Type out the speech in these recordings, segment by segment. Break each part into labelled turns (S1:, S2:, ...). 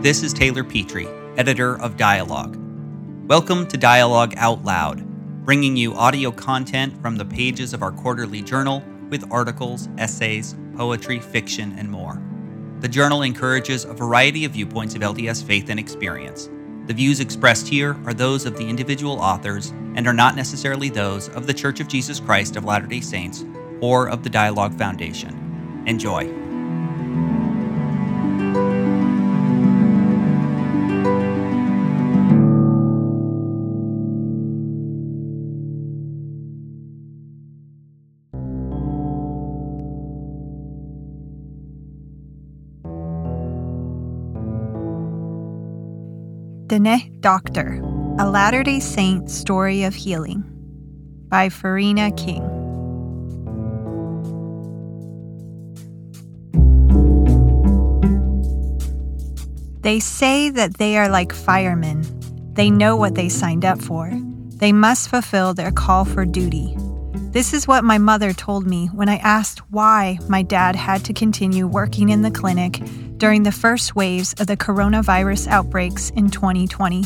S1: This is Taylor Petrey, editor of Dialogue. Welcome to Dialogue Out Loud, bringing you audio content from the pages of our quarterly journal with articles, essays, poetry, fiction, and more. The journal encourages a variety of viewpoints of LDS faith and experience. The views expressed here are those of the individual authors and are not necessarily those of The Church of Jesus Christ of Latter day Saints or of the Dialogue Foundation. Enjoy.
S2: Dene Doctor, a Latter day Saint story of healing by Farina King. They say that they are like firemen. They know what they signed up for. They must fulfill their call for duty. This is what my mother told me when I asked why my dad had to continue working in the clinic during the first waves of the coronavirus outbreaks in 2020.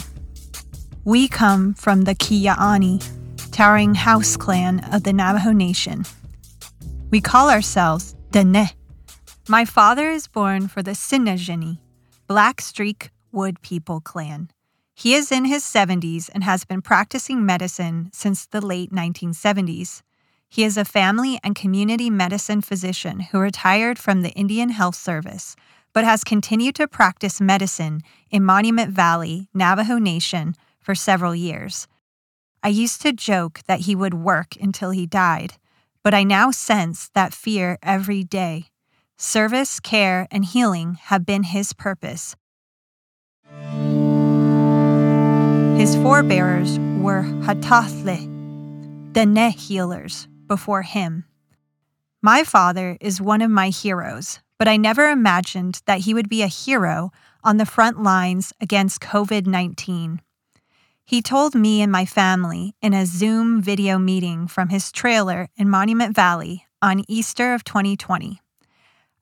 S2: We come from the Kia'ani, towering house clan of the Navajo Nation. We call ourselves Dene. My father is born for the Sinajini, Black Streak Wood People clan. He is in his 70s and has been practicing medicine since the late 1970s. He is a family and community medicine physician who retired from the Indian Health Service but has continued to practice medicine in Monument Valley, Navajo Nation, for several years. I used to joke that he would work until he died, but I now sense that fear every day. Service, care, and healing have been his purpose. His forebearers were Hatathli, the Ne healers, before him. My father is one of my heroes, but I never imagined that he would be a hero on the front lines against COVID 19. He told me and my family in a Zoom video meeting from his trailer in Monument Valley on Easter of 2020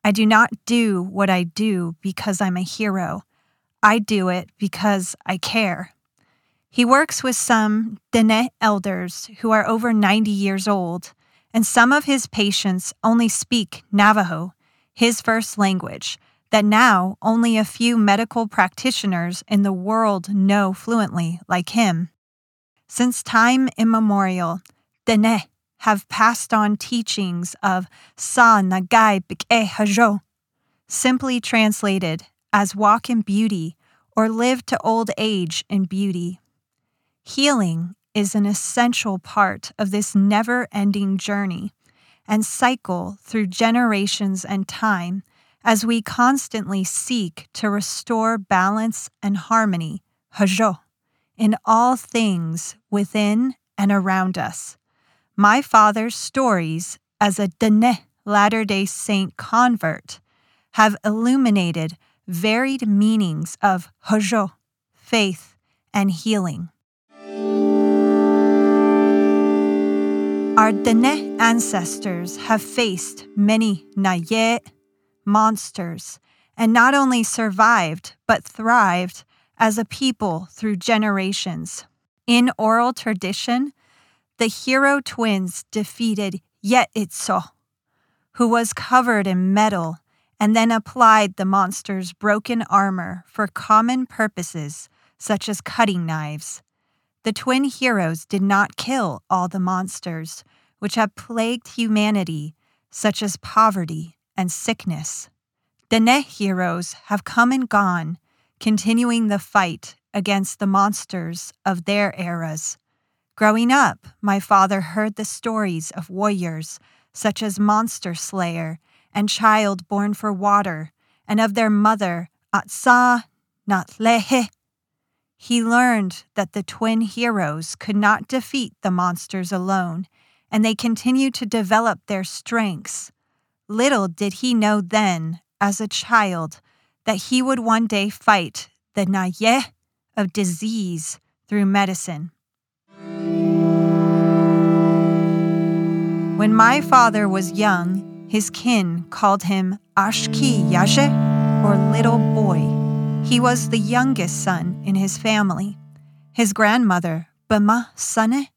S2: I do not do what I do because I'm a hero. I do it because I care. He works with some Dene elders who are over 90 years old, and some of his patients only speak Navajo his first language, that now only a few medical practitioners in the world know fluently like him. Since time immemorial, Dene have passed on teachings of Sa Nagai Bik'e Hajo, simply translated as walk in beauty or live to old age in beauty. Healing is an essential part of this never ending journey and cycle through generations and time as we constantly seek to restore balance and harmony, hajo, in all things within and around us. My father's stories as a Dene Latter day Saint convert have illuminated varied meanings of hajo, faith, and healing. Our Dene ancestors have faced many Nayet monsters and not only survived but thrived as a people through generations. In oral tradition, the hero twins defeated Yetitso, who was covered in metal and then applied the monster's broken armor for common purposes such as cutting knives. The twin heroes did not kill all the monsters, which have plagued humanity, such as poverty and sickness. The Ne heroes have come and gone, continuing the fight against the monsters of their eras. Growing up, my father heard the stories of warriors such as Monster Slayer and Child Born for Water, and of their mother, Atsa Natlehe. He learned that the twin heroes could not defeat the monsters alone and they continued to develop their strengths. Little did he know then, as a child, that he would one day fight the naye of disease through medicine. When my father was young, his kin called him Ashki Yaje, or little boy. He was the youngest son in his family. His grandmother, Bama Sane,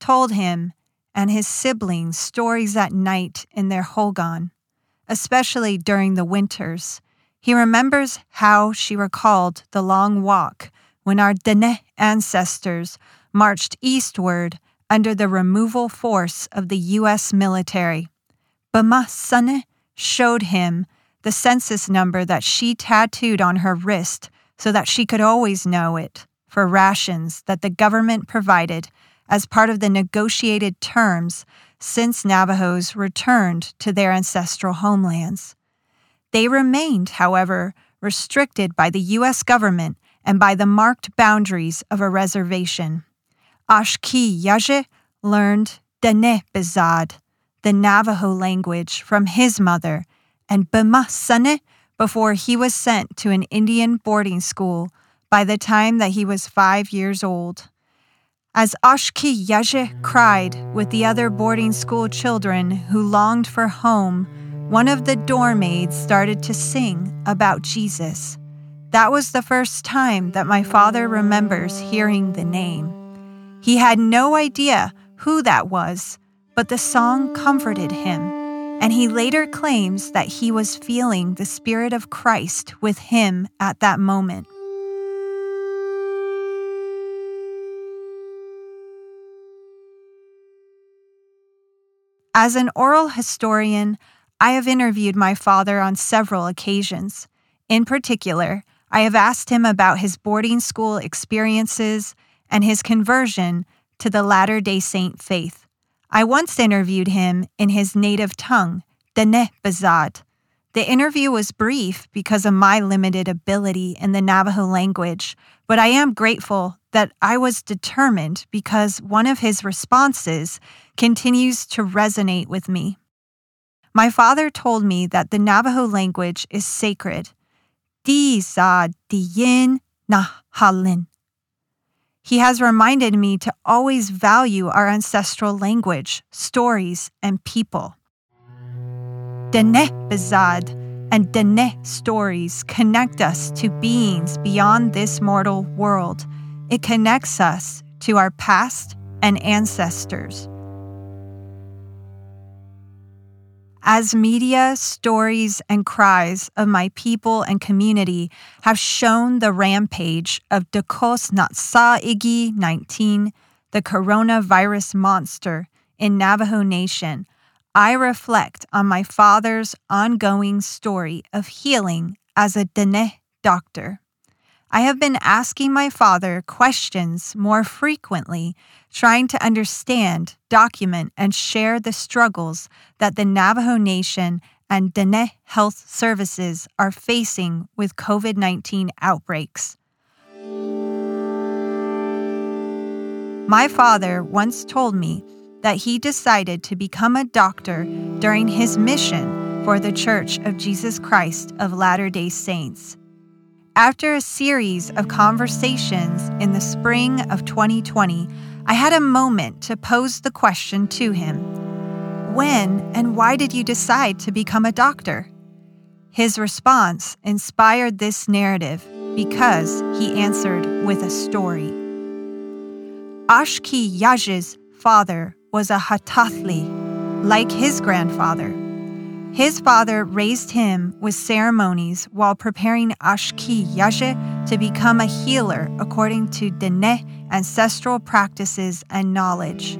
S2: told him and his siblings stories at night in their hogan, especially during the winters. He remembers how she recalled the long walk when our Dene ancestors marched eastward under the removal force of the U.S. military. Bama Sane showed him the census number that she tattooed on her wrist so that she could always know it for rations that the government provided as part of the negotiated terms since Navajos returned to their ancestral homelands. They remained, however, restricted by the U.S. government and by the marked boundaries of a reservation. Ashki Yaje learned Dene Bezad, the Navajo language, from his mother, and Bema before he was sent to an Indian boarding school by the time that he was five years old. As Ashki Yaje cried with the other boarding school children who longed for home, one of the dorm maids started to sing about Jesus. That was the first time that my father remembers hearing the name. He had no idea who that was, but the song comforted him, and he later claims that he was feeling the Spirit of Christ with him at that moment. As an oral historian, I have interviewed my father on several occasions. In particular, I have asked him about his boarding school experiences and his conversion to the Latter day Saint faith. I once interviewed him in his native tongue, Dene Bezad. The interview was brief because of my limited ability in the Navajo language, but I am grateful that I was determined because one of his responses continues to resonate with me. My father told me that the Navajo language is sacred Di sa di yin na halin. He has reminded me to always value our ancestral language, stories, and people. Dene Bezad and Dene stories connect us to beings beyond this mortal world. It connects us to our past and ancestors. As media, stories, and cries of my people and community have shown the rampage of Dakos Natsa Igi 19, the coronavirus monster in Navajo Nation, I reflect on my father's ongoing story of healing as a Dene doctor. I have been asking my father questions more frequently, trying to understand, document, and share the struggles that the Navajo Nation and Dene Health Services are facing with COVID 19 outbreaks. My father once told me that he decided to become a doctor during his mission for the Church of Jesus Christ of Latter day Saints. After a series of conversations in the spring of 2020, I had a moment to pose the question to him When and why did you decide to become a doctor? His response inspired this narrative because he answered with a story. Ashki Yaje's father was a Hatathli, like his grandfather. His father raised him with ceremonies while preparing Ashki Yaje to become a healer according to Dene ancestral practices and knowledge.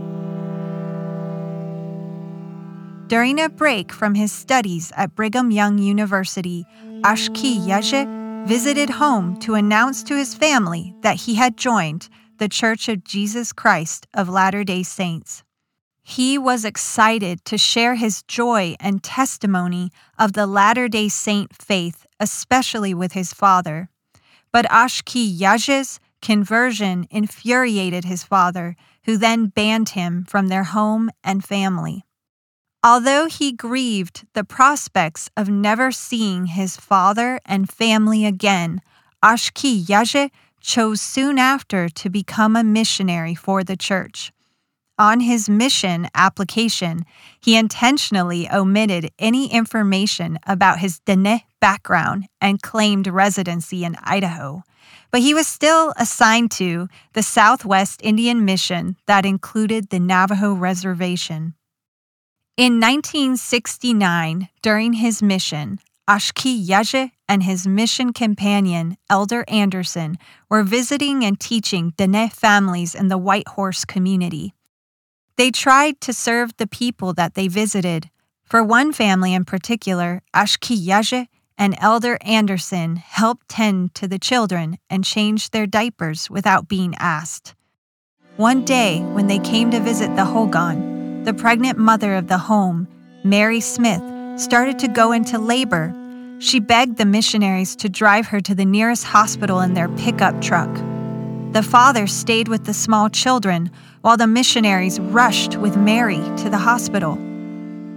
S2: During a break from his studies at Brigham Young University, Ashki Yaje visited home to announce to his family that he had joined the Church of Jesus Christ of Latter day Saints. He was excited to share his joy and testimony of the Latter day Saint faith, especially with his father. But Ashki Yaje's conversion infuriated his father, who then banned him from their home and family. Although he grieved the prospects of never seeing his father and family again, Ashki Yaje chose soon after to become a missionary for the church. On his mission application, he intentionally omitted any information about his Dene background and claimed residency in Idaho. But he was still assigned to the Southwest Indian Mission that included the Navajo Reservation. In 1969, during his mission, Ashki Yaje and his mission companion, Elder Anderson, were visiting and teaching Dene families in the White Horse community. They tried to serve the people that they visited. For one family in particular, Ashki Yaje and Elder Anderson helped tend to the children and change their diapers without being asked. One day, when they came to visit the Hogan, the pregnant mother of the home, Mary Smith, started to go into labor. She begged the missionaries to drive her to the nearest hospital in their pickup truck. The father stayed with the small children while the missionaries rushed with Mary to the hospital.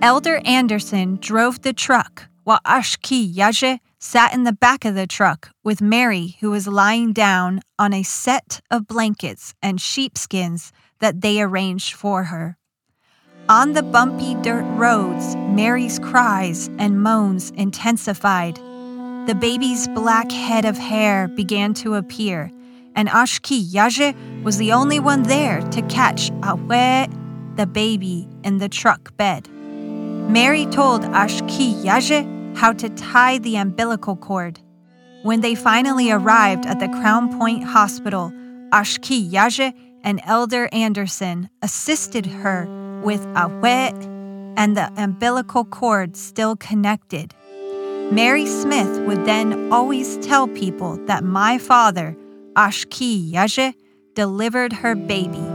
S2: Elder Anderson drove the truck while Ashki Yaje sat in the back of the truck with Mary, who was lying down on a set of blankets and sheepskins that they arranged for her. On the bumpy dirt roads, Mary's cries and moans intensified. The baby's black head of hair began to appear, and Ashki Yaje was the only one there to catch Awe, the baby, in the truck bed. Mary told Ashki Yaje how to tie the umbilical cord. When they finally arrived at the Crownpoint Hospital, Ashki Yaje and Elder Anderson assisted her with a wet and the umbilical cord still connected. Mary Smith would then always tell people that my father, Ashki Yaje, delivered her baby.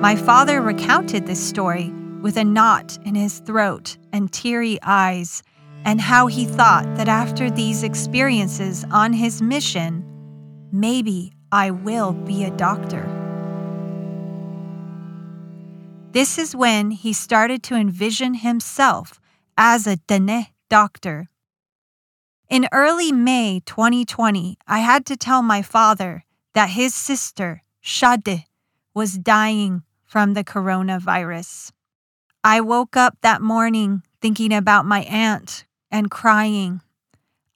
S2: My father recounted this story with a knot in his throat and teary eyes and how he thought that after these experiences on his mission, maybe I will be a doctor. This is when he started to envision himself as a Dene doctor. In early May 2020, I had to tell my father that his sister, Shade, was dying from the coronavirus. I woke up that morning thinking about my aunt and crying.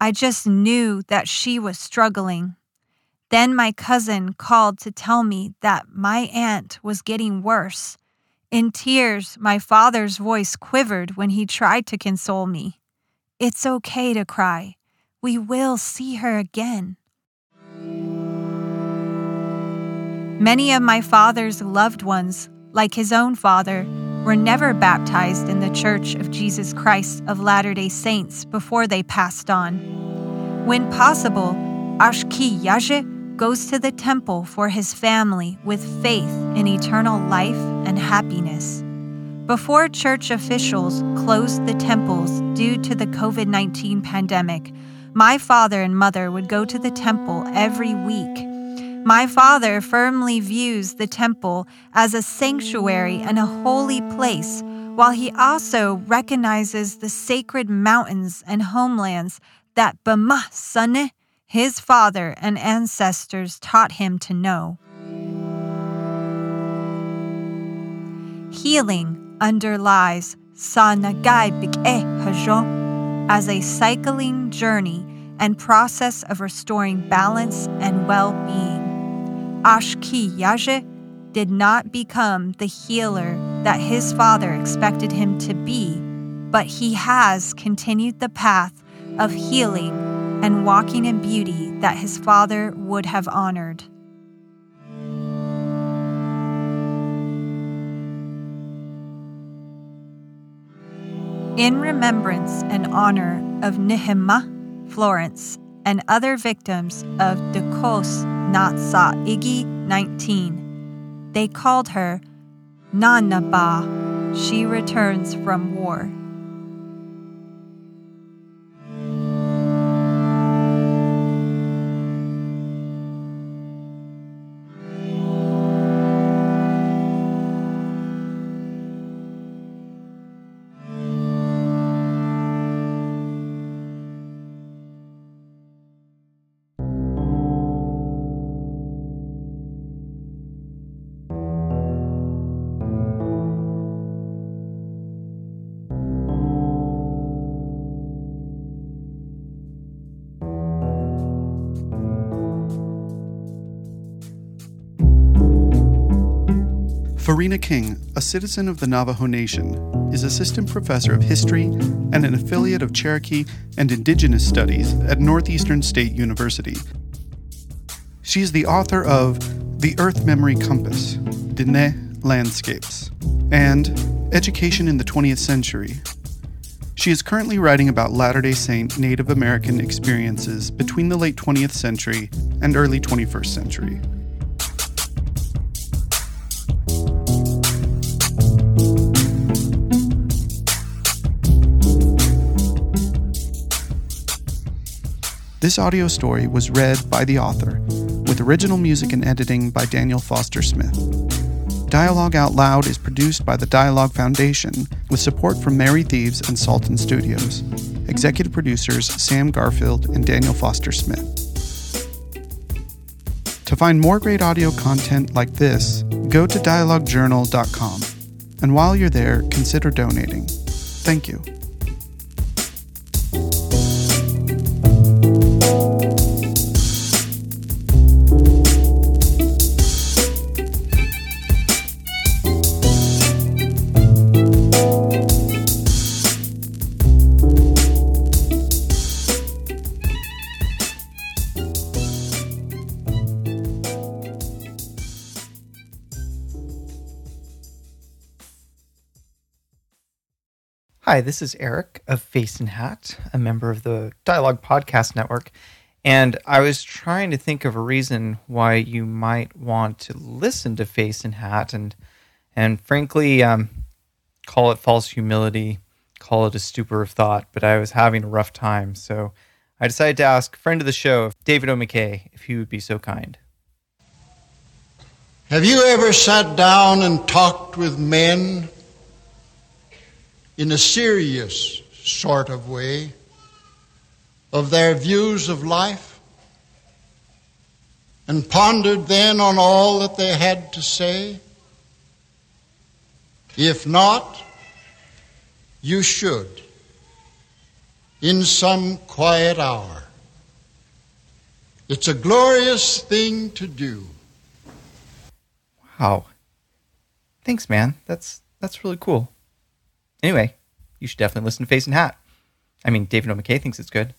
S2: I just knew that she was struggling. Then my cousin called to tell me that my aunt was getting worse. In tears, my father's voice quivered when he tried to console me. It's okay to cry. We will see her again. Many of my father's loved ones, like his own father, were never baptized in the Church of Jesus Christ of Latter day Saints before they passed on. When possible, Ashki Yaje goes to the temple for his family with faith in eternal life and happiness. Before church officials closed the temples due to the COVID 19 pandemic, my father and mother would go to the temple every week my father firmly views the temple as a sanctuary and a holy place, while he also recognizes the sacred mountains and homelands that Bama Sane, his father and ancestors, taught him to know. Healing underlies Sanagai Bik'e Hajo as a cycling journey and process of restoring balance and well being. Ashki did not become the healer that his father expected him to be, but he has continued the path of healing and walking in beauty that his father would have honored. In remembrance and honor of Nehema, Florence, and other victims of Dakos Natsa Igi 19. They called her Nanaba. She returns from war.
S3: Farina King, a citizen of the Navajo Nation, is assistant professor of history and an affiliate of Cherokee and Indigenous Studies at Northeastern State University. She is the author of The Earth Memory Compass, Diné Landscapes, and Education in the 20th Century. She is currently writing about Latter day Saint Native American experiences between the late 20th century and early 21st century. This audio story was read by the author, with original music and editing by Daniel Foster Smith. Dialogue Out Loud is produced by the Dialogue Foundation with support from Mary Thieves and Salton Studios. Executive producers Sam Garfield and Daniel Foster Smith. To find more great audio content like this, go to dialoguejournal.com. And while you're there, consider donating. Thank you.
S4: Hi, this is Eric of Face and Hat, a member of the Dialogue Podcast Network. And I was trying to think of a reason why you might want to listen to Face and Hat and and frankly, um, call it false humility, call it a stupor of thought, but I was having a rough time. So I decided to ask friend of the show, David O. McKay, if he would be so kind.
S5: Have you ever sat down and talked with men in a serious sort of way of their views of life and pondered then on all that they had to say? If not, you should in some quiet hour. It's a glorious thing to do.
S4: Wow. Thanks, man. That's that's really cool. Anyway, you should definitely listen to Face and Hat. I mean, David O. McKay thinks it's good.